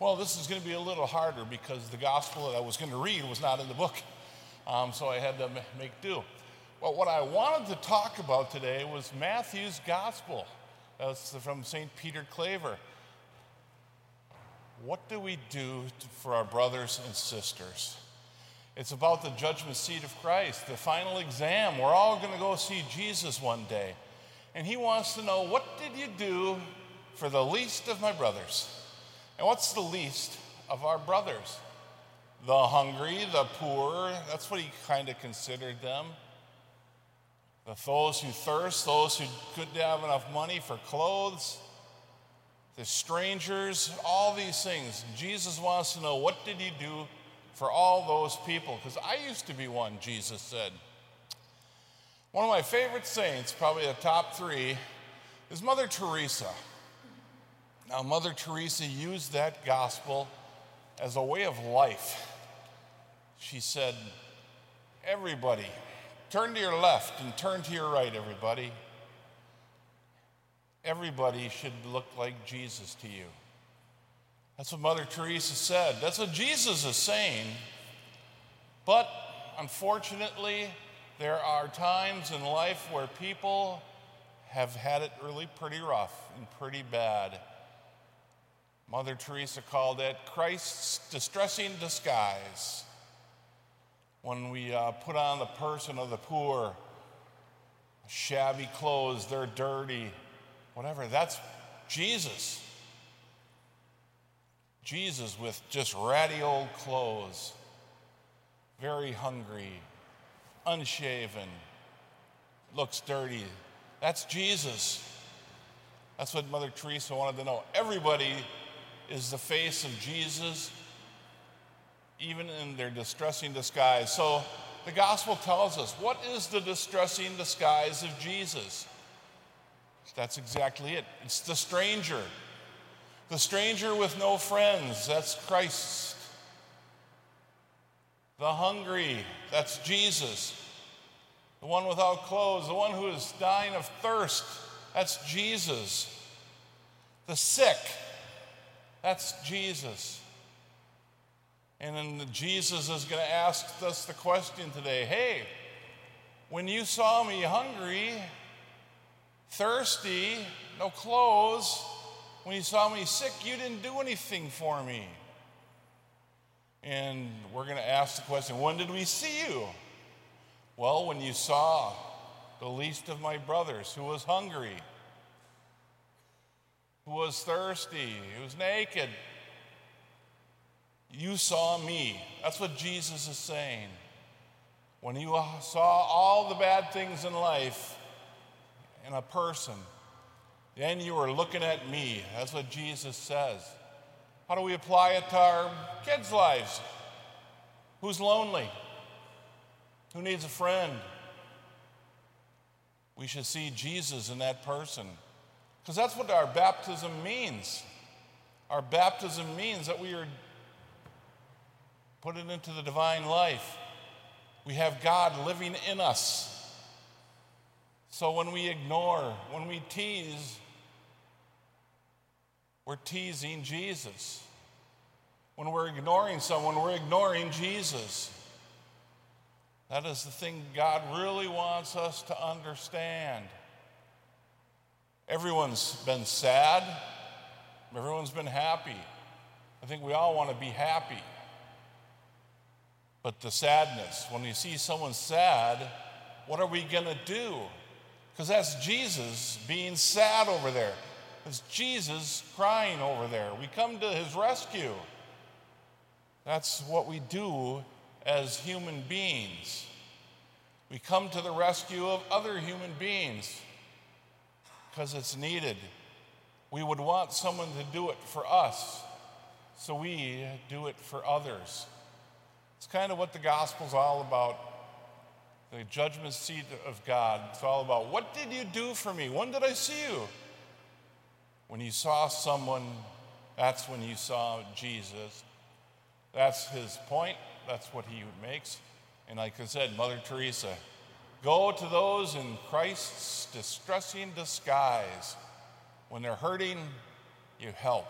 Well, this is going to be a little harder because the gospel that I was going to read was not in the book. Um, so I had to make do. But what I wanted to talk about today was Matthew's gospel. That's from St. Peter Claver. What do we do for our brothers and sisters? It's about the judgment seat of Christ, the final exam. We're all going to go see Jesus one day. And he wants to know what did you do for the least of my brothers? And what's the least of our brothers? The hungry, the poor, that's what he kind of considered them. The those who thirst, those who couldn't have enough money for clothes, the strangers, all these things. Jesus wants to know what did he do for all those people? Because I used to be one, Jesus said. One of my favorite saints, probably the top three, is Mother Teresa. Now, Mother Teresa used that gospel as a way of life. She said, Everybody, turn to your left and turn to your right, everybody. Everybody should look like Jesus to you. That's what Mother Teresa said. That's what Jesus is saying. But unfortunately, there are times in life where people have had it really pretty rough and pretty bad. Mother Teresa called it Christ's distressing disguise. When we uh, put on the person of the poor, shabby clothes, they're dirty, whatever, that's Jesus. Jesus with just ratty old clothes, very hungry, unshaven, looks dirty. That's Jesus. That's what Mother Teresa wanted to know. Everybody is the face of Jesus, even in their distressing disguise. So the gospel tells us what is the distressing disguise of Jesus? That's exactly it. It's the stranger. The stranger with no friends, that's Christ. The hungry, that's Jesus. The one without clothes, the one who is dying of thirst, that's Jesus. The sick, that's Jesus. And then Jesus is going to ask us the question today hey, when you saw me hungry, thirsty, no clothes, when you saw me sick, you didn't do anything for me. And we're going to ask the question when did we see you? Well, when you saw the least of my brothers who was hungry who was thirsty, who was naked. You saw me. That's what Jesus is saying. When you saw all the bad things in life in a person, then you were looking at me. That's what Jesus says. How do we apply it to our kids' lives? Who's lonely? Who needs a friend? We should see Jesus in that person. Because that's what our baptism means. Our baptism means that we are put it into the divine life. We have God living in us. So when we ignore, when we tease, we're teasing Jesus. When we're ignoring someone, we're ignoring Jesus. That is the thing God really wants us to understand. Everyone's been sad, everyone's been happy. I think we all want to be happy. But the sadness, when you see someone sad, what are we going to do? Because that's Jesus being sad over there. It's Jesus crying over there. We come to his rescue. That's what we do as human beings. We come to the rescue of other human beings because it's needed. We would want someone to do it for us, so we do it for others. It's kind of what the gospel's all about the judgment seat of God. It's all about what did you do for me? When did I see you? When you saw someone, that's when you saw Jesus. That's his point. That's what he makes. And like I said, Mother Teresa, Go to those in Christ's distressing disguise. When they're hurting, you help.